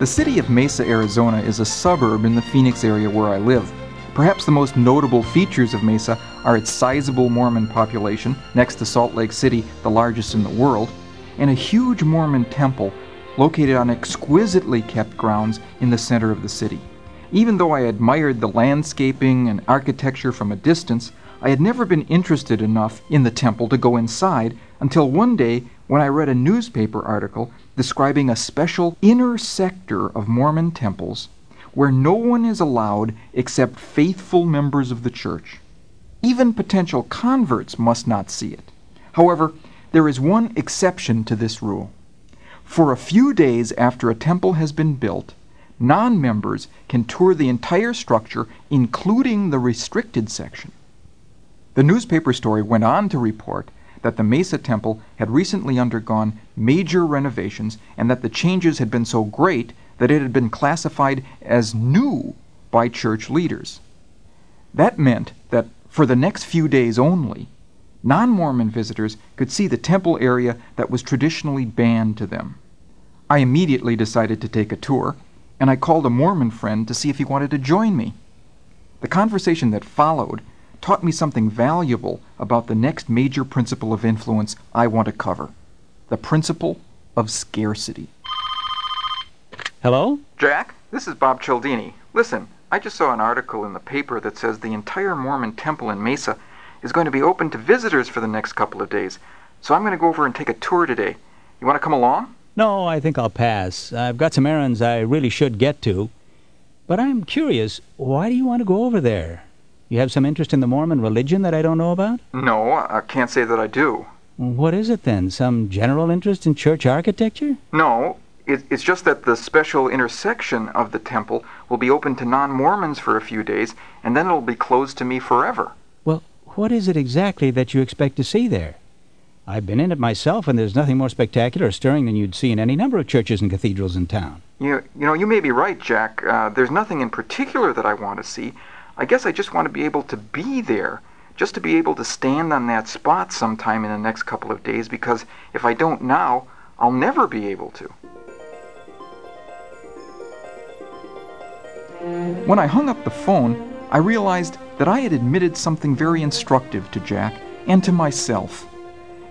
The city of Mesa, Arizona is a suburb in the Phoenix area where I live. Perhaps the most notable features of Mesa are its sizable Mormon population, next to Salt Lake City, the largest in the world, and a huge Mormon temple located on exquisitely kept grounds in the center of the city. Even though I admired the landscaping and architecture from a distance, I had never been interested enough in the temple to go inside until one day when I read a newspaper article describing a special inner sector of Mormon temples where no one is allowed except faithful members of the church. Even potential converts must not see it. However, there is one exception to this rule. For a few days after a temple has been built, non members can tour the entire structure, including the restricted section. The newspaper story went on to report that the Mesa Temple had recently undergone major renovations and that the changes had been so great that it had been classified as new by church leaders. That meant that for the next few days only, non Mormon visitors could see the temple area that was traditionally banned to them. I immediately decided to take a tour, and I called a Mormon friend to see if he wanted to join me. The conversation that followed taught me something valuable about the next major principle of influence I want to cover the principle of scarcity. Hello? Jack, this is Bob Cialdini. Listen, I just saw an article in the paper that says the entire Mormon temple in Mesa is going to be open to visitors for the next couple of days. So I'm going to go over and take a tour today. You want to come along? No, I think I'll pass. I've got some errands I really should get to. But I'm curious, why do you want to go over there? You have some interest in the Mormon religion that I don't know about? No, I can't say that I do. What is it then? Some general interest in church architecture? No, it, it's just that the special intersection of the temple will be open to non Mormons for a few days, and then it'll be closed to me forever. Well, what is it exactly that you expect to see there? I've been in it myself, and there's nothing more spectacular or stirring than you'd see in any number of churches and cathedrals in town. You, you know, you may be right, Jack. Uh, there's nothing in particular that I want to see. I guess I just want to be able to be there, just to be able to stand on that spot sometime in the next couple of days, because if I don't now, I'll never be able to. When I hung up the phone, I realized that I had admitted something very instructive to Jack and to myself,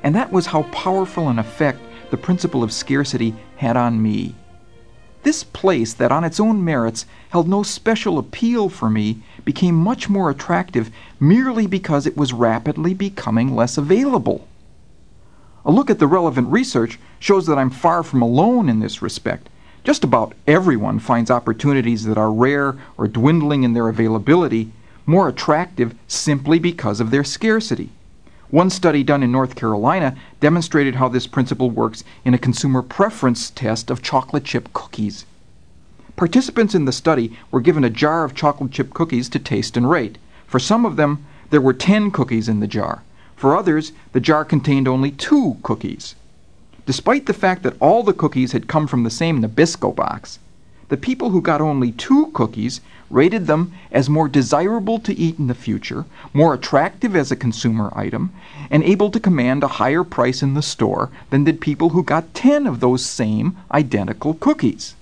and that was how powerful an effect the principle of scarcity had on me. This place, that on its own merits held no special appeal for me, became much more attractive merely because it was rapidly becoming less available. A look at the relevant research shows that I'm far from alone in this respect. Just about everyone finds opportunities that are rare or dwindling in their availability more attractive simply because of their scarcity. One study done in North Carolina demonstrated how this principle works in a consumer preference test of chocolate chip cookies. Participants in the study were given a jar of chocolate chip cookies to taste and rate. For some of them, there were 10 cookies in the jar. For others, the jar contained only two cookies. Despite the fact that all the cookies had come from the same Nabisco box, the people who got only two cookies rated them as more desirable to eat in the future, more attractive as a consumer item, and able to command a higher price in the store than did people who got 10 of those same identical cookies.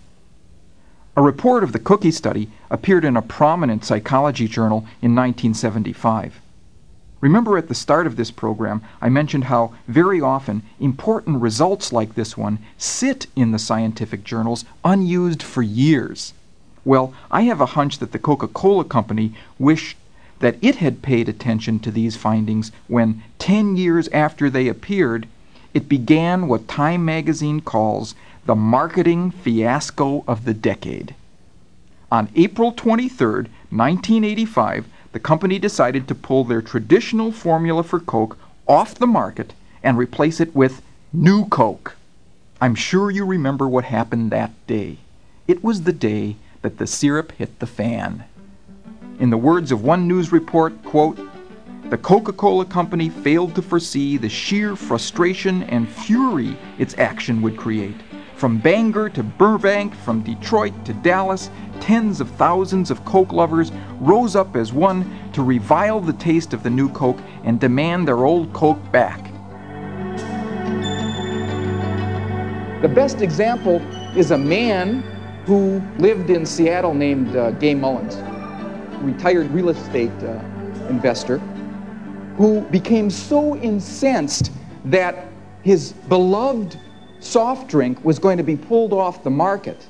A report of the cookie study appeared in a prominent psychology journal in 1975. Remember at the start of this program, I mentioned how very often important results like this one sit in the scientific journals unused for years. Well, I have a hunch that the Coca Cola Company wished that it had paid attention to these findings when, 10 years after they appeared, it began what Time magazine calls the marketing fiasco of the decade. On April 23, 1985, the company decided to pull their traditional formula for Coke off the market and replace it with New Coke. I'm sure you remember what happened that day. It was the day that the syrup hit the fan. In the words of one news report, quote, the Coca Cola Company failed to foresee the sheer frustration and fury its action would create. From Bangor to Burbank, from Detroit to Dallas, tens of thousands of Coke lovers rose up as one to revile the taste of the new Coke and demand their old Coke back. The best example is a man who lived in Seattle named uh, Gay Mullins, retired real estate uh, investor, who became so incensed that his beloved soft drink was going to be pulled off the market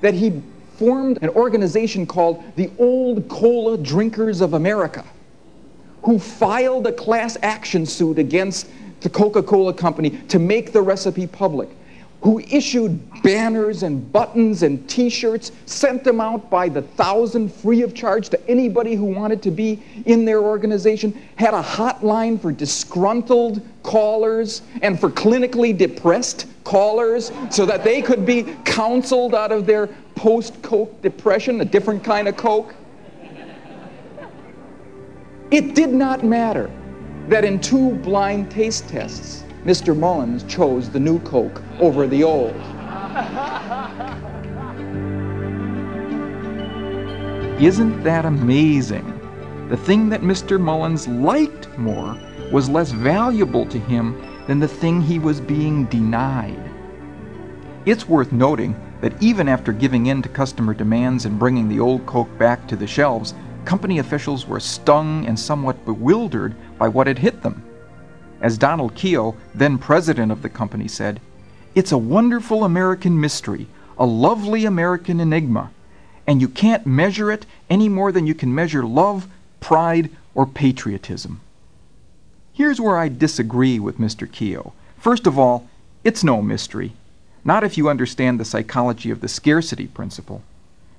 that he formed an organization called the Old Cola Drinkers of America, who filed a class action suit against the Coca Cola Company to make the recipe public who issued banners and buttons and t shirts, sent them out by the thousand free of charge to anybody who wanted to be in their organization, had a hotline for disgruntled callers and for clinically depressed callers so that they could be counseled out of their post Coke depression, a different kind of Coke. It did not matter that in two blind taste tests, Mr. Mullins chose the new Coke over the old. Isn't that amazing? The thing that Mr. Mullins liked more was less valuable to him than the thing he was being denied. It's worth noting that even after giving in to customer demands and bringing the old Coke back to the shelves, company officials were stung and somewhat bewildered by what had hit them. As Donald Keough, then president of the company, said, It's a wonderful American mystery, a lovely American enigma, and you can't measure it any more than you can measure love, pride, or patriotism. Here's where I disagree with Mr. Keough. First of all, it's no mystery, not if you understand the psychology of the scarcity principle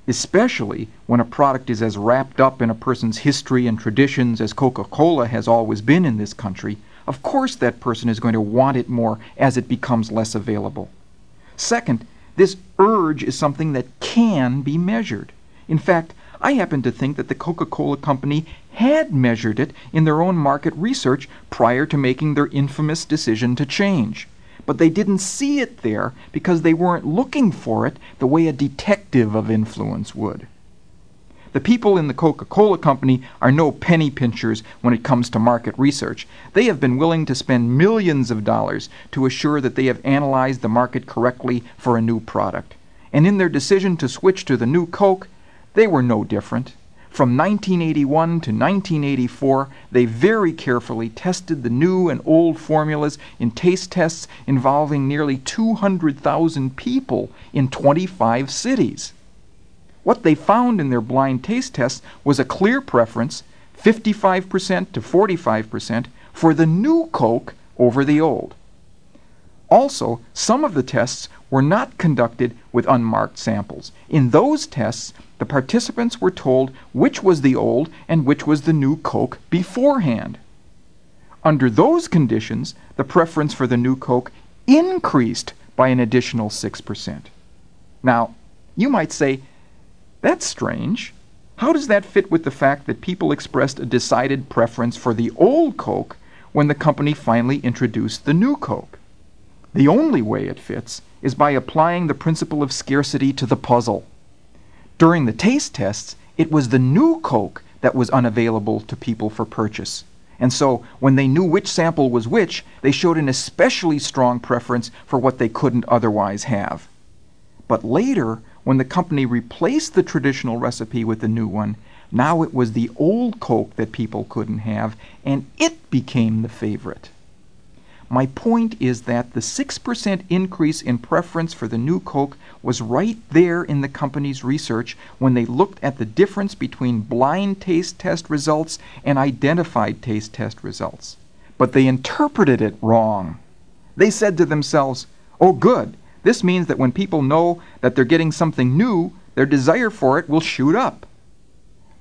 especially when a product is as wrapped up in a person's history and traditions as Coca Cola has always been in this country, of course that person is going to want it more as it becomes less available. Second, this urge is something that can be measured. In fact, I happen to think that the Coca Cola Company had measured it in their own market research prior to making their infamous decision to change but they didn't see it there because they weren't looking for it the way a detective of influence would. The people in the Coca Cola Company are no penny pinchers when it comes to market research. They have been willing to spend millions of dollars to assure that they have analyzed the market correctly for a new product. And in their decision to switch to the new Coke, they were no different. From 1981 to 1984, they very carefully tested the new and old formulas in taste tests involving nearly 200,000 people in 25 cities. What they found in their blind taste tests was a clear preference, 55% to 45%, for the new Coke over the old. Also, some of the tests were not conducted with unmarked samples. In those tests, the participants were told which was the old and which was the new Coke beforehand. Under those conditions, the preference for the new Coke increased by an additional 6%. Now, you might say, that's strange. How does that fit with the fact that people expressed a decided preference for the old Coke when the company finally introduced the new Coke? The only way it fits is by applying the principle of scarcity to the puzzle. During the taste tests, it was the new Coke that was unavailable to people for purchase. And so, when they knew which sample was which, they showed an especially strong preference for what they couldn't otherwise have. But later, when the company replaced the traditional recipe with the new one, now it was the old Coke that people couldn't have, and it became the favorite. My point is that the 6% increase in preference for the new Coke was right there in the company's research when they looked at the difference between blind taste test results and identified taste test results. But they interpreted it wrong. They said to themselves, oh, good, this means that when people know that they're getting something new, their desire for it will shoot up.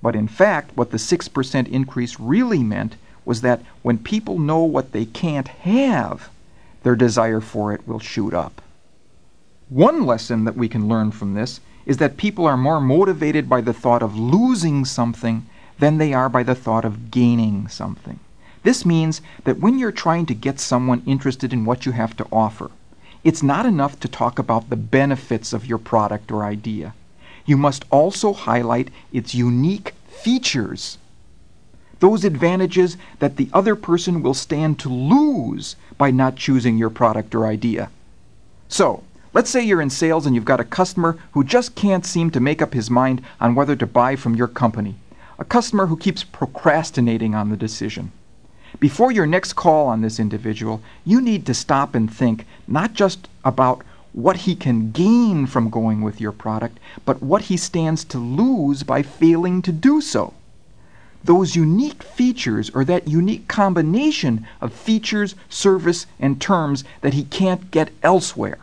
But in fact, what the 6% increase really meant was that when people know what they can't have, their desire for it will shoot up. One lesson that we can learn from this is that people are more motivated by the thought of losing something than they are by the thought of gaining something. This means that when you're trying to get someone interested in what you have to offer, it's not enough to talk about the benefits of your product or idea. You must also highlight its unique features those advantages that the other person will stand to lose by not choosing your product or idea. So, Let's say you're in sales and you've got a customer who just can't seem to make up his mind on whether to buy from your company. A customer who keeps procrastinating on the decision. Before your next call on this individual, you need to stop and think not just about what he can gain from going with your product, but what he stands to lose by failing to do so. Those unique features or that unique combination of features, service, and terms that he can't get elsewhere.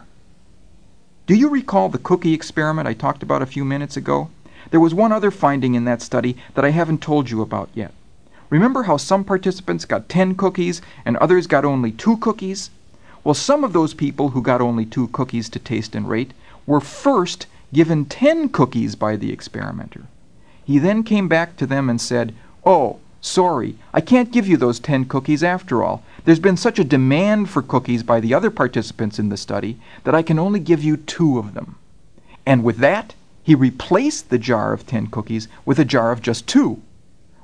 Do you recall the cookie experiment I talked about a few minutes ago? There was one other finding in that study that I haven't told you about yet. Remember how some participants got 10 cookies and others got only 2 cookies? Well, some of those people who got only 2 cookies to taste and rate were first given 10 cookies by the experimenter. He then came back to them and said, Oh, sorry, I can't give you those 10 cookies after all. There's been such a demand for cookies by the other participants in the study that I can only give you two of them. And with that, he replaced the jar of 10 cookies with a jar of just two.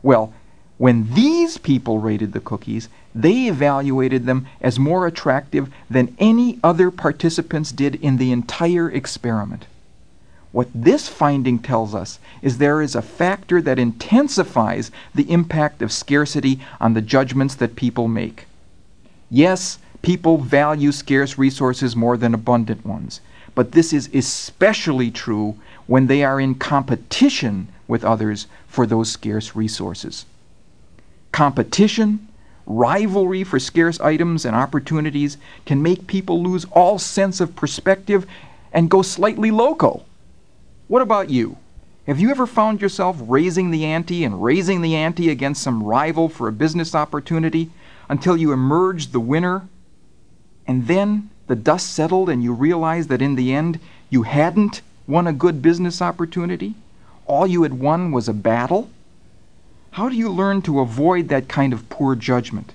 Well, when these people rated the cookies, they evaluated them as more attractive than any other participants did in the entire experiment. What this finding tells us is there is a factor that intensifies the impact of scarcity on the judgments that people make. Yes, people value scarce resources more than abundant ones, but this is especially true when they are in competition with others for those scarce resources. Competition, rivalry for scarce items and opportunities can make people lose all sense of perspective and go slightly loco. What about you? Have you ever found yourself raising the ante and raising the ante against some rival for a business opportunity until you emerged the winner? And then the dust settled and you realized that in the end you hadn't won a good business opportunity? All you had won was a battle? How do you learn to avoid that kind of poor judgment?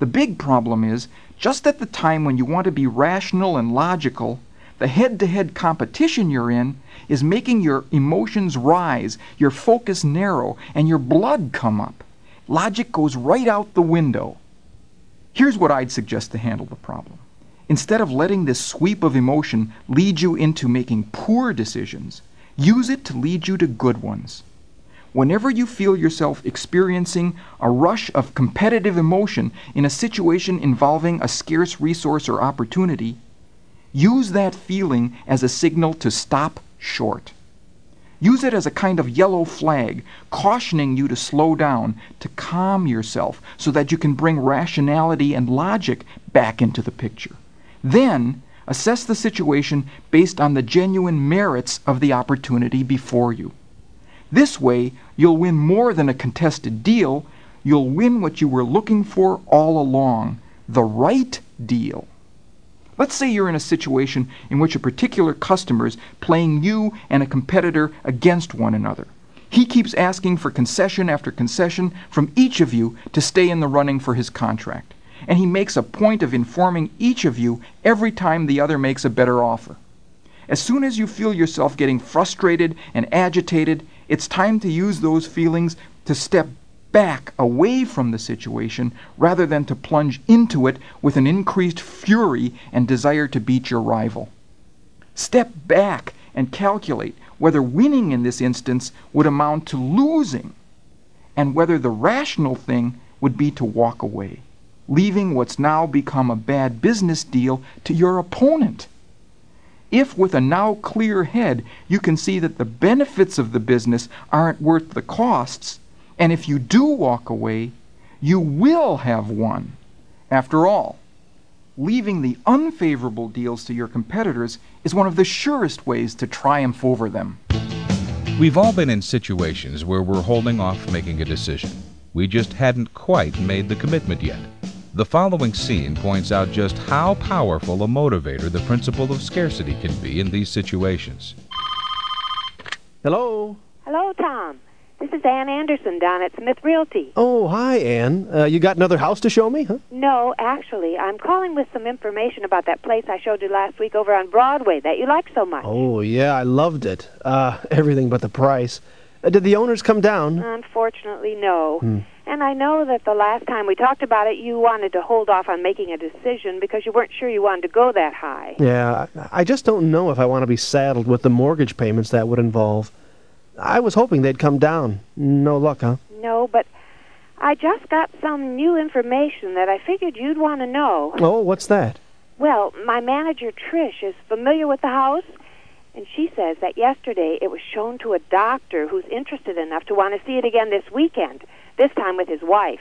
The big problem is just at the time when you want to be rational and logical, the head to head competition you're in is making your emotions rise, your focus narrow, and your blood come up. Logic goes right out the window. Here's what I'd suggest to handle the problem. Instead of letting this sweep of emotion lead you into making poor decisions, use it to lead you to good ones. Whenever you feel yourself experiencing a rush of competitive emotion in a situation involving a scarce resource or opportunity, use that feeling as a signal to stop short. Use it as a kind of yellow flag, cautioning you to slow down, to calm yourself, so that you can bring rationality and logic back into the picture. Then, assess the situation based on the genuine merits of the opportunity before you. This way, you'll win more than a contested deal. You'll win what you were looking for all along the right deal. Let's say you're in a situation in which a particular customer is playing you and a competitor against one another. He keeps asking for concession after concession from each of you to stay in the running for his contract and he makes a point of informing each of you every time the other makes a better offer. As soon as you feel yourself getting frustrated and agitated, it's time to use those feelings to step back away from the situation rather than to plunge into it with an increased fury and desire to beat your rival. Step back and calculate whether winning in this instance would amount to losing and whether the rational thing would be to walk away leaving what's now become a bad business deal to your opponent. If, with a now clear head, you can see that the benefits of the business aren't worth the costs, and if you do walk away, you will have won. After all, leaving the unfavorable deals to your competitors is one of the surest ways to triumph over them. We've all been in situations where we're holding off making a decision. We just hadn't quite made the commitment yet. The following scene points out just how powerful a motivator the principle of scarcity can be in these situations. Hello. Hello, Tom. This is Ann Anderson down at Smith Realty. Oh, hi, Ann. Uh, you got another house to show me, huh? No, actually, I'm calling with some information about that place I showed you last week over on Broadway that you liked so much. Oh, yeah, I loved it. Uh, everything but the price. Uh, did the owners come down? Unfortunately, no. And I know that the last time we talked about it, you wanted to hold off on making a decision because you weren't sure you wanted to go that high. Yeah, I I just don't know if I want to be saddled with the mortgage payments that would involve. I was hoping they'd come down. No luck, huh? No, but I just got some new information that I figured you'd want to know. Oh, what's that? Well, my manager, Trish, is familiar with the house, and she says that yesterday it was shown to a doctor who's interested enough to want to see it again this weekend, this time with his wife.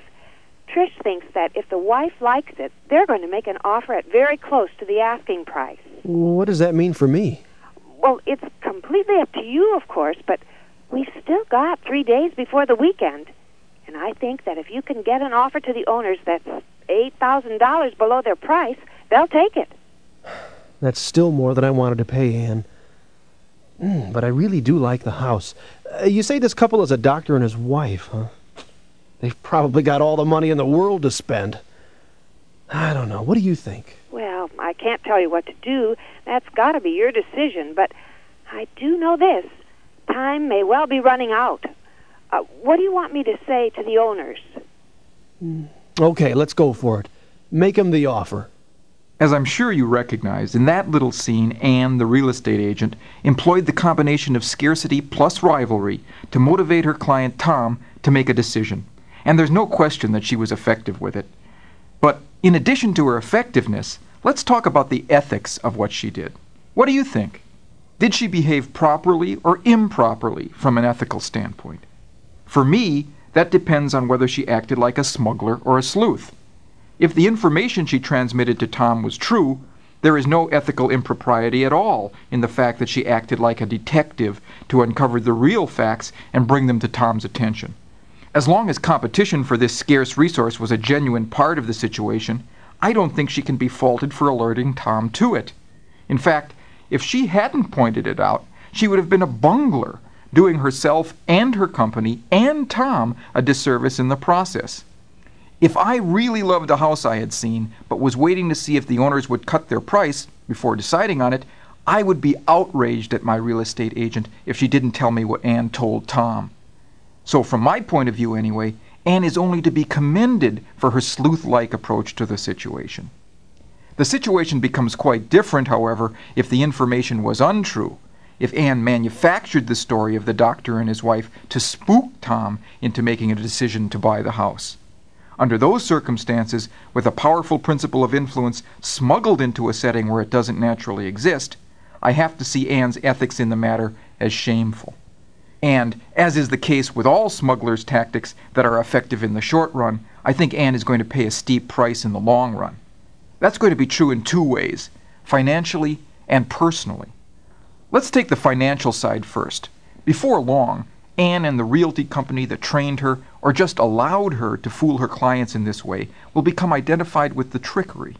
Trish thinks that if the wife likes it, they're going to make an offer at very close to the asking price. What does that mean for me? Well, it's completely up to you, of course, but we've still got three days before the weekend. And I think that if you can get an offer to the owners that's $8,000 below their price, they'll take it. That's still more than I wanted to pay, Anne. Mm, but I really do like the house. Uh, you say this couple is a doctor and his wife, huh? They've probably got all the money in the world to spend. I don't know. What do you think? Well, I can't tell you what to do. That's got to be your decision. But I do know this time may well be running out. Uh, what do you want me to say to the owners? Okay, let's go for it. Make them the offer. As I'm sure you recognize, in that little scene, Anne, the real estate agent, employed the combination of scarcity plus rivalry to motivate her client Tom to make a decision. And there's no question that she was effective with it. But in addition to her effectiveness, let's talk about the ethics of what she did. What do you think? Did she behave properly or improperly from an ethical standpoint? For me, that depends on whether she acted like a smuggler or a sleuth. If the information she transmitted to Tom was true, there is no ethical impropriety at all in the fact that she acted like a detective to uncover the real facts and bring them to Tom's attention. As long as competition for this scarce resource was a genuine part of the situation, I don't think she can be faulted for alerting Tom to it. In fact, if she hadn't pointed it out, she would have been a bungler, doing herself and her company and Tom a disservice in the process. If I really loved a house I had seen, but was waiting to see if the owners would cut their price before deciding on it, I would be outraged at my real estate agent if she didn't tell me what Anne told Tom. So, from my point of view anyway, Anne is only to be commended for her sleuth like approach to the situation. The situation becomes quite different, however, if the information was untrue. If Anne manufactured the story of the doctor and his wife to spook Tom into making a decision to buy the house. Under those circumstances, with a powerful principle of influence smuggled into a setting where it doesn't naturally exist, I have to see Anne's ethics in the matter as shameful. And, as is the case with all smugglers' tactics that are effective in the short run, I think Anne is going to pay a steep price in the long run. That's going to be true in two ways financially and personally. Let's take the financial side first. Before long, Anne and the realty company that trained her or just allowed her to fool her clients in this way will become identified with the trickery.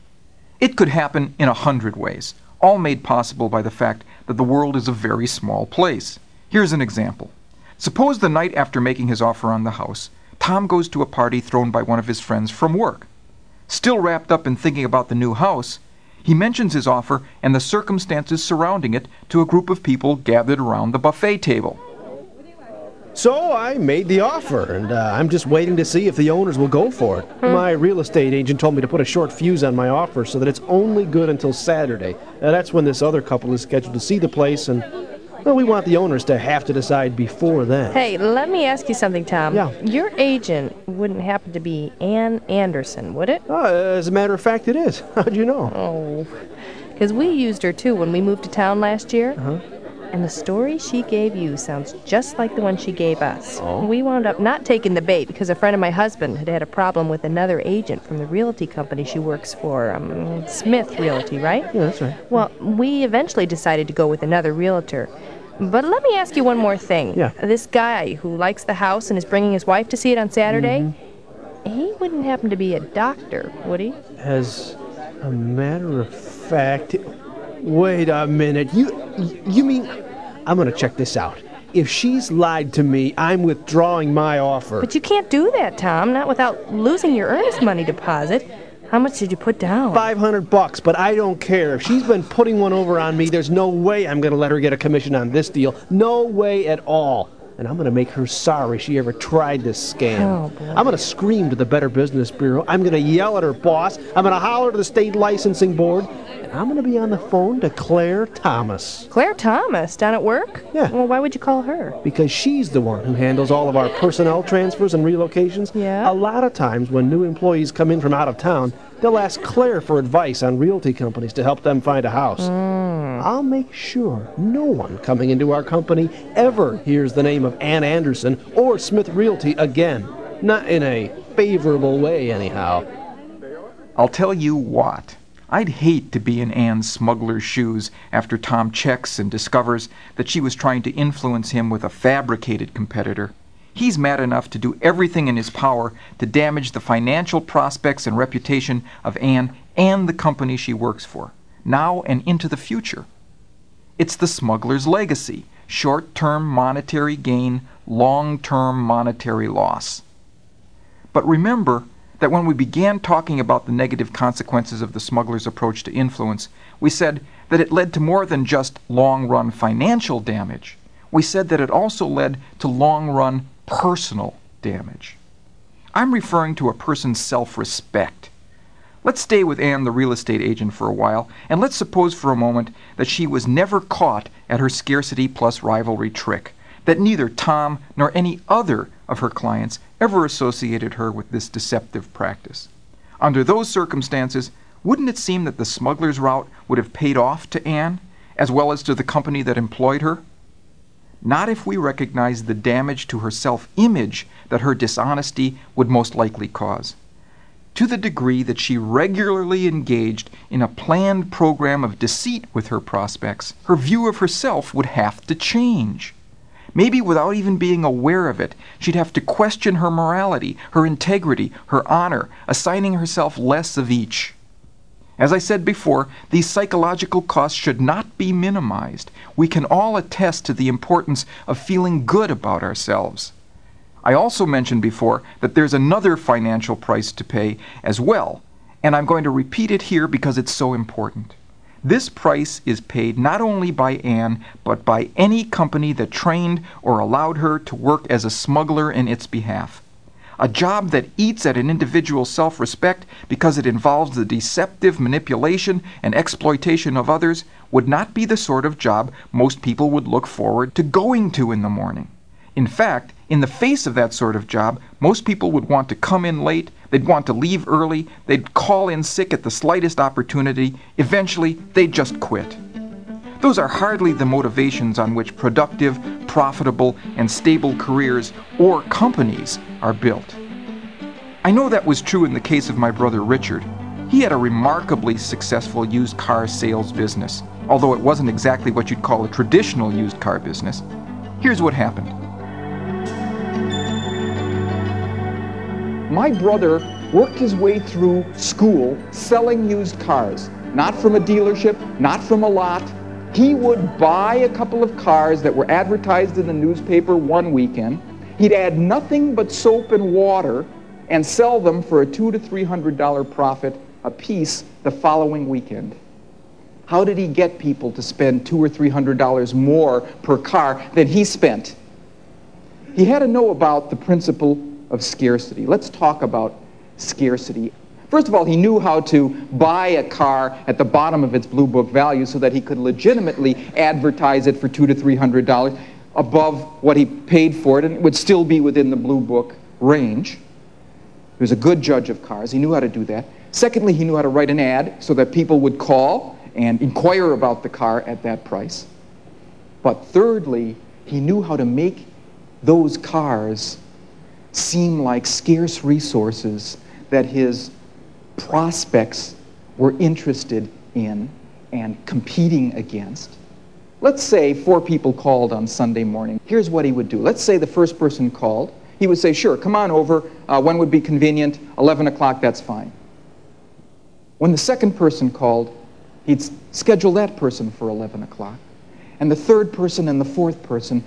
It could happen in a hundred ways, all made possible by the fact that the world is a very small place. Here's an example. Suppose the night after making his offer on the house, Tom goes to a party thrown by one of his friends from work. Still wrapped up in thinking about the new house, he mentions his offer and the circumstances surrounding it to a group of people gathered around the buffet table. So I made the offer, and uh, I'm just waiting to see if the owners will go for it. My real estate agent told me to put a short fuse on my offer so that it's only good until Saturday. Uh, that's when this other couple is scheduled to see the place, and well, we want the owners to have to decide before then. Hey, let me ask you something, Tom. Yeah. Your agent wouldn't happen to be Ann Anderson, would it? Uh, as a matter of fact, it is. How'd you know? Oh. Because we used her too when we moved to town last year. Uh-huh. And the story she gave you sounds just like the one she gave us. Oh. We wound up not taking the bait because a friend of my husband had had a problem with another agent from the realty company she works for, um, Smith Realty, right? Yeah, that's right. Well, we eventually decided to go with another realtor. But let me ask you one more thing. Yeah. This guy who likes the house and is bringing his wife to see it on Saturday, Mm-hmm. he wouldn't happen to be a doctor, would he? As a matter of fact, wait a minute. You you mean I'm going to check this out. If she's lied to me, I'm withdrawing my offer. But you can't do that, Tom, not without losing your earnest money deposit. How much did you put down? 500 bucks, but I don't care. If she's been putting one over on me, there's no way I'm going to let her get a commission on this deal. No way at all. And I'm going to make her sorry she ever tried this scam. Oh. I'm going to scream to the Better Business Bureau. I'm going to yell at her boss. I'm going to holler to the state licensing board. And I'm going to be on the phone to Claire Thomas. Claire Thomas, down at work? Yeah. Well, why would you call her? Because she's the one who handles all of our personnel transfers and relocations. Yeah? A lot of times when new employees come in from out of town, they'll ask Claire for advice on realty companies to help them find a house. Hmm. I'll make sure no one coming into our company ever hears the name of Ann Anderson or Smith Realty again. Not in a favorable way, anyhow. I'll tell you what. I'd hate to be in Ann's smuggler's shoes after Tom checks and discovers that she was trying to influence him with a fabricated competitor. He's mad enough to do everything in his power to damage the financial prospects and reputation of Anne and the company she works for, now and into the future. It's the smuggler's legacy short term monetary gain, long term monetary loss. But remember that when we began talking about the negative consequences of the smuggler's approach to influence, we said that it led to more than just long run financial damage. We said that it also led to long run personal damage. I'm referring to a person's self respect. Let's stay with Anne, the real estate agent, for a while, and let's suppose for a moment that she was never caught at her scarcity plus rivalry trick, that neither Tom nor any other of her clients ever associated her with this deceptive practice. Under those circumstances, wouldn't it seem that the smuggler's route would have paid off to Anne, as well as to the company that employed her? Not if we recognize the damage to her self image that her dishonesty would most likely cause. To the degree that she regularly engaged in a planned program of deceit with her prospects, her view of herself would have to change. Maybe without even being aware of it, she'd have to question her morality, her integrity, her honor, assigning herself less of each. As I said before, these psychological costs should not be minimized. We can all attest to the importance of feeling good about ourselves. I also mentioned before that there's another financial price to pay as well, and I'm going to repeat it here because it's so important. This price is paid not only by Anne, but by any company that trained or allowed her to work as a smuggler in its behalf. A job that eats at an individual's self respect because it involves the deceptive manipulation and exploitation of others would not be the sort of job most people would look forward to going to in the morning. In fact, in the face of that sort of job, most people would want to come in late, they'd want to leave early, they'd call in sick at the slightest opportunity, eventually, they'd just quit. Those are hardly the motivations on which productive, profitable, and stable careers or companies are built. I know that was true in the case of my brother Richard. He had a remarkably successful used car sales business, although it wasn't exactly what you'd call a traditional used car business. Here's what happened. My brother worked his way through school selling used cars, not from a dealership, not from a lot. He would buy a couple of cars that were advertised in the newspaper one weekend. He'd add nothing but soap and water and sell them for a two to three hundred dollar profit a piece the following weekend. How did he get people to spend two or three hundred dollars more per car than he spent? He had to know about the principle of scarcity. Let's talk about scarcity. First of all, he knew how to buy a car at the bottom of its blue book value so that he could legitimately advertise it for two to three hundred dollars above what he paid for it, and it would still be within the blue book range. He was a good judge of cars. He knew how to do that. Secondly, he knew how to write an ad so that people would call and inquire about the car at that price. But thirdly, he knew how to make those cars seem like scarce resources that his prospects were interested in and competing against. Let's say four people called on Sunday morning. Here's what he would do. Let's say the first person called. He would say, Sure, come on over. Uh, when would be convenient? 11 o'clock, that's fine. When the second person called, he'd schedule that person for 11 o'clock. And the third person and the fourth person,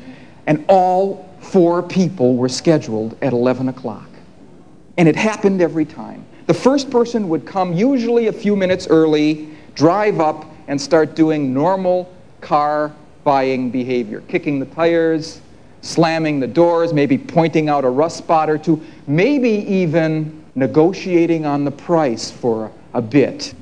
and all four people were scheduled at 11 o'clock. And it happened every time. The first person would come usually a few minutes early, drive up, and start doing normal car buying behavior, kicking the tires, slamming the doors, maybe pointing out a rust spot or two, maybe even negotiating on the price for a bit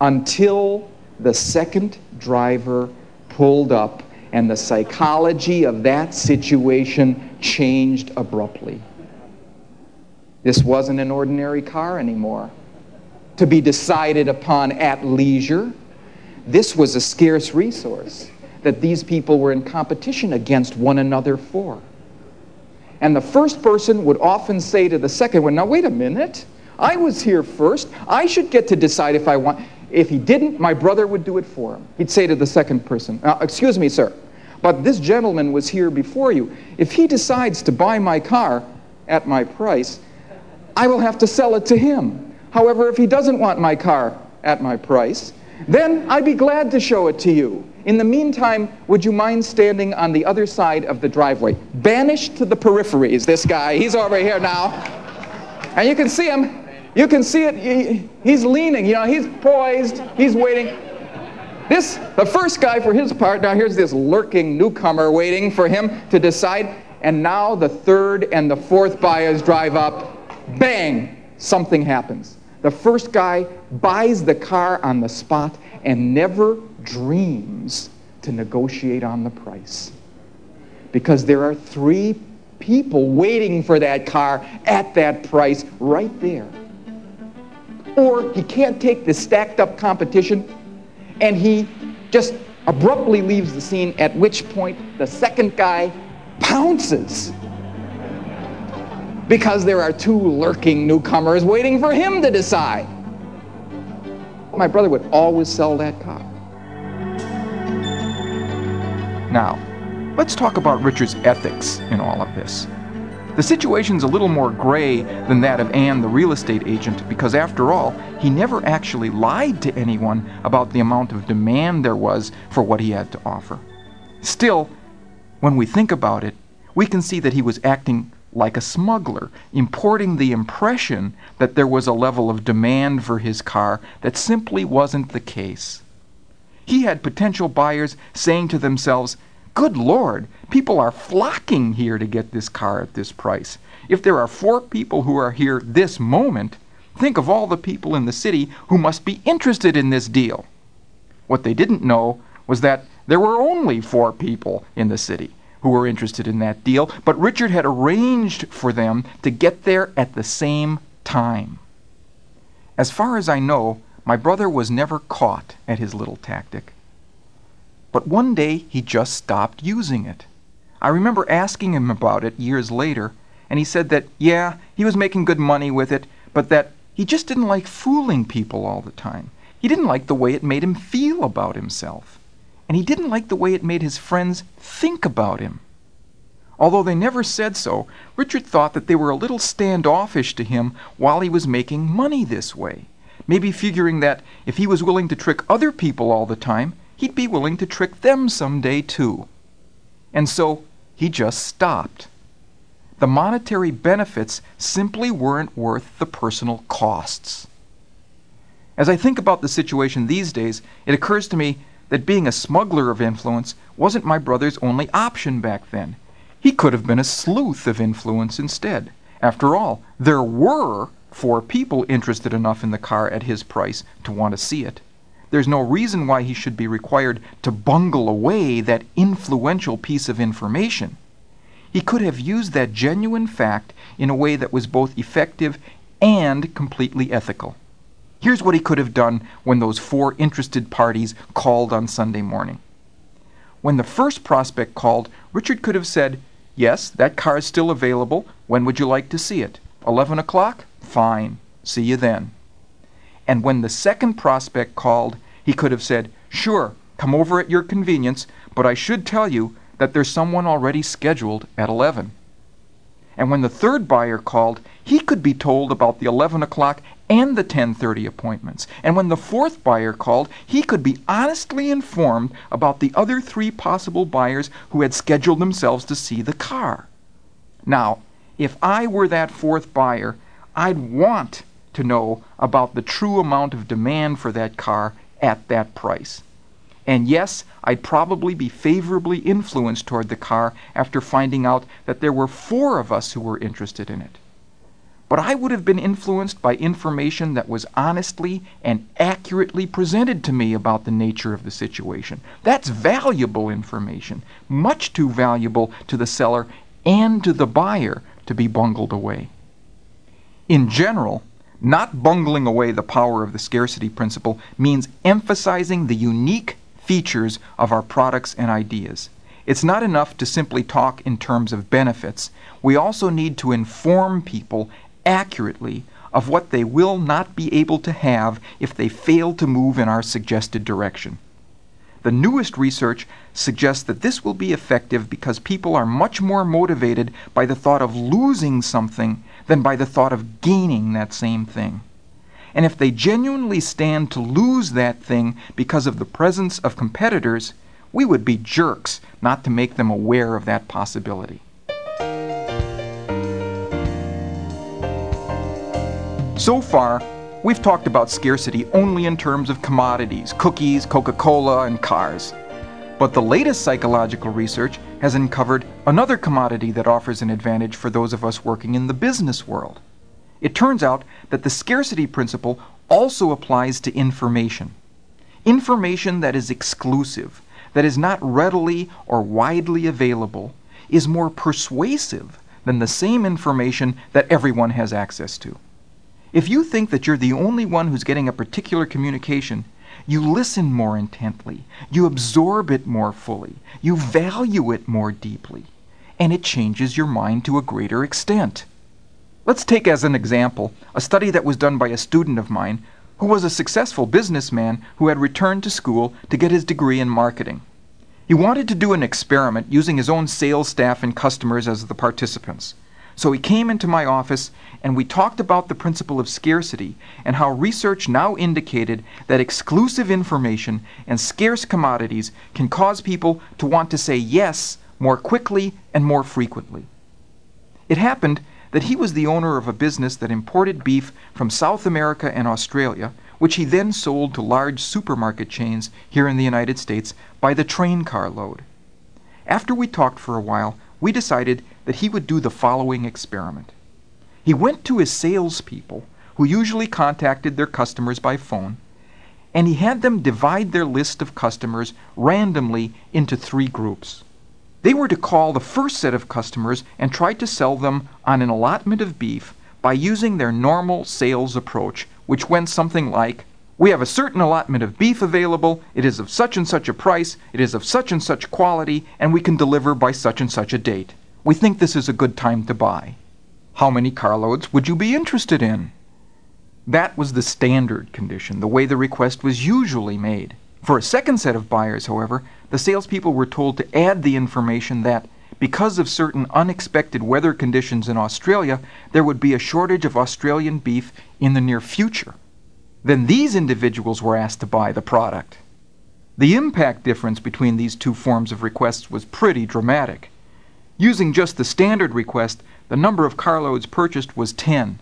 until the second driver pulled up and the psychology of that situation changed abruptly. This wasn't an ordinary car anymore to be decided upon at leisure. This was a scarce resource that these people were in competition against one another for. And the first person would often say to the second one, Now, wait a minute. I was here first. I should get to decide if I want. If he didn't, my brother would do it for him. He'd say to the second person, uh, Excuse me, sir, but this gentleman was here before you. If he decides to buy my car at my price, I will have to sell it to him. However, if he doesn't want my car at my price, then I'd be glad to show it to you. In the meantime, would you mind standing on the other side of the driveway? Banished to the peripheries, this guy. He's over here now. And you can see him. You can see it. He's leaning, you know, he's poised, he's waiting. This, the first guy for his part, now here's this lurking newcomer waiting for him to decide. And now the third and the fourth buyers drive up. Bang! Something happens. The first guy buys the car on the spot and never dreams to negotiate on the price. Because there are three people waiting for that car at that price right there. Or he can't take the stacked up competition and he just abruptly leaves the scene, at which point the second guy pounces because there are two lurking newcomers waiting for him to decide. My brother would always sell that car. Now, let's talk about Richard's ethics in all of this. The situation's a little more gray than that of Ann, the real estate agent, because after all, he never actually lied to anyone about the amount of demand there was for what he had to offer. Still, when we think about it, we can see that he was acting like a smuggler, importing the impression that there was a level of demand for his car that simply wasn't the case. He had potential buyers saying to themselves, Good Lord, people are flocking here to get this car at this price. If there are four people who are here this moment, think of all the people in the city who must be interested in this deal. What they didn't know was that there were only four people in the city who were interested in that deal, but Richard had arranged for them to get there at the same time. As far as I know, my brother was never caught at his little tactic. But one day he just stopped using it. I remember asking him about it years later, and he said that, yeah, he was making good money with it, but that he just didn't like fooling people all the time. He didn't like the way it made him feel about himself and he didn't like the way it made his friends think about him. Although they never said so, Richard thought that they were a little standoffish to him while he was making money this way, maybe figuring that if he was willing to trick other people all the time, he'd be willing to trick them someday too. And so he just stopped. The monetary benefits simply weren't worth the personal costs. As I think about the situation these days, it occurs to me that being a smuggler of influence wasn't my brother's only option back then. He could have been a sleuth of influence instead. After all, there were four people interested enough in the car at his price to want to see it. There's no reason why he should be required to bungle away that influential piece of information. He could have used that genuine fact in a way that was both effective and completely ethical. Here's what he could have done when those four interested parties called on Sunday morning. When the first prospect called, Richard could have said, Yes, that car is still available. When would you like to see it? 11 o'clock? Fine. See you then. And when the second prospect called, he could have said, Sure, come over at your convenience, but I should tell you that there's someone already scheduled at 11. And when the third buyer called, he could be told about the 11 o'clock and the 10:30 appointments. And when the fourth buyer called, he could be honestly informed about the other 3 possible buyers who had scheduled themselves to see the car. Now, if I were that fourth buyer, I'd want to know about the true amount of demand for that car at that price. And yes, I'd probably be favorably influenced toward the car after finding out that there were four of us who were interested in it. But I would have been influenced by information that was honestly and accurately presented to me about the nature of the situation. That's valuable information, much too valuable to the seller and to the buyer to be bungled away. In general, not bungling away the power of the scarcity principle means emphasizing the unique features of our products and ideas. It's not enough to simply talk in terms of benefits. We also need to inform people accurately of what they will not be able to have if they fail to move in our suggested direction. The newest research suggests that this will be effective because people are much more motivated by the thought of losing something than by the thought of gaining that same thing. And if they genuinely stand to lose that thing because of the presence of competitors, we would be jerks not to make them aware of that possibility. So far, we've talked about scarcity only in terms of commodities cookies, Coca Cola, and cars. But the latest psychological research has uncovered another commodity that offers an advantage for those of us working in the business world. It turns out that the scarcity principle also applies to information. Information that is exclusive, that is not readily or widely available, is more persuasive than the same information that everyone has access to. If you think that you're the only one who's getting a particular communication, you listen more intently, you absorb it more fully, you value it more deeply, and it changes your mind to a greater extent. Let's take as an example a study that was done by a student of mine who was a successful businessman who had returned to school to get his degree in marketing. He wanted to do an experiment using his own sales staff and customers as the participants. So he came into my office and we talked about the principle of scarcity and how research now indicated that exclusive information and scarce commodities can cause people to want to say yes more quickly and more frequently. It happened that he was the owner of a business that imported beef from South America and Australia, which he then sold to large supermarket chains here in the United States by the train car load. After we talked for a while, we decided that he would do the following experiment. He went to his salespeople, who usually contacted their customers by phone, and he had them divide their list of customers randomly into three groups. They were to call the first set of customers and try to sell them on an allotment of beef by using their normal sales approach, which went something like We have a certain allotment of beef available, it is of such and such a price, it is of such and such quality, and we can deliver by such and such a date. We think this is a good time to buy. How many carloads would you be interested in? That was the standard condition, the way the request was usually made. For a second set of buyers, however, the salespeople were told to add the information that, because of certain unexpected weather conditions in Australia, there would be a shortage of Australian beef in the near future. Then these individuals were asked to buy the product. The impact difference between these two forms of requests was pretty dramatic. Using just the standard request, the number of carloads purchased was 10.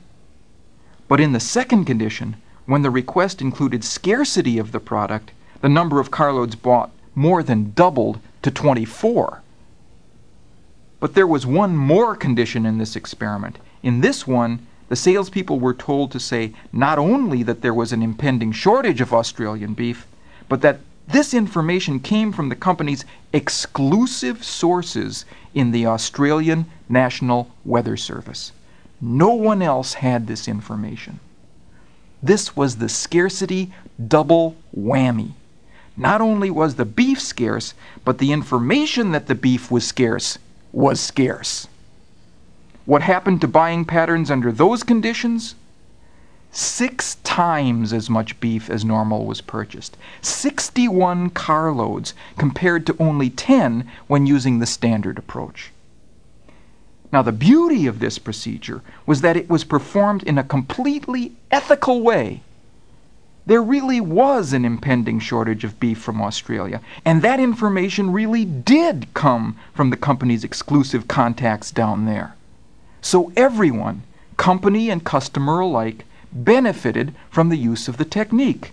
But in the second condition, when the request included scarcity of the product, the number of carloads bought more than doubled to 24. But there was one more condition in this experiment. In this one, the salespeople were told to say not only that there was an impending shortage of Australian beef, but that this information came from the company's exclusive sources in the Australian National Weather Service. No one else had this information. This was the scarcity double whammy. Not only was the beef scarce, but the information that the beef was scarce was scarce. What happened to buying patterns under those conditions? Six times as much beef as normal was purchased. 61 carloads compared to only 10 when using the standard approach. Now, the beauty of this procedure was that it was performed in a completely ethical way. There really was an impending shortage of beef from Australia, and that information really did come from the company's exclusive contacts down there. So everyone, company and customer alike, benefited from the use of the technique.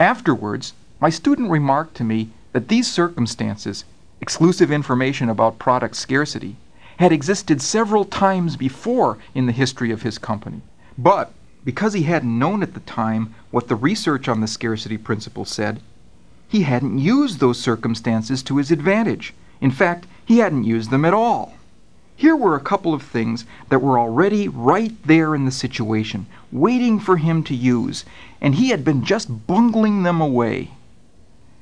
Afterwards, my student remarked to me that these circumstances, exclusive information about product scarcity, had existed several times before in the history of his company. But because he hadn't known at the time what the research on the scarcity principle said, he hadn't used those circumstances to his advantage. In fact, he hadn't used them at all. Here were a couple of things that were already right there in the situation, waiting for him to use, and he had been just bungling them away.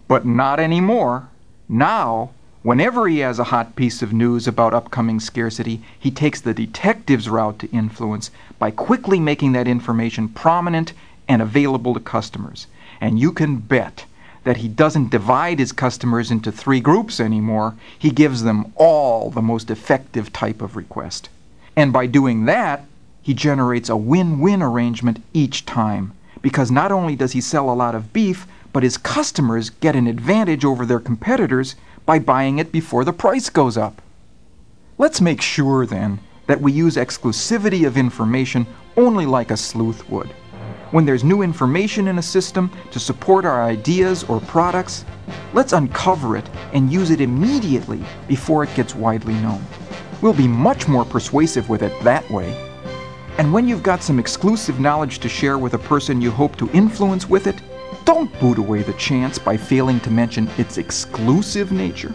But not anymore. Now, whenever he has a hot piece of news about upcoming scarcity, he takes the detective's route to influence by quickly making that information prominent and available to customers. And you can bet that he doesn't divide his customers into three groups anymore. He gives them all the most effective type of request. And by doing that, he generates a win win arrangement each time. Because not only does he sell a lot of beef, but his customers get an advantage over their competitors by buying it before the price goes up. Let's make sure then that we use exclusivity of information only like a sleuth would. When there's new information in a system to support our ideas or products, let's uncover it and use it immediately before it gets widely known. We'll be much more persuasive with it that way. And when you've got some exclusive knowledge to share with a person you hope to influence with it, don't boot away the chance by failing to mention its exclusive nature.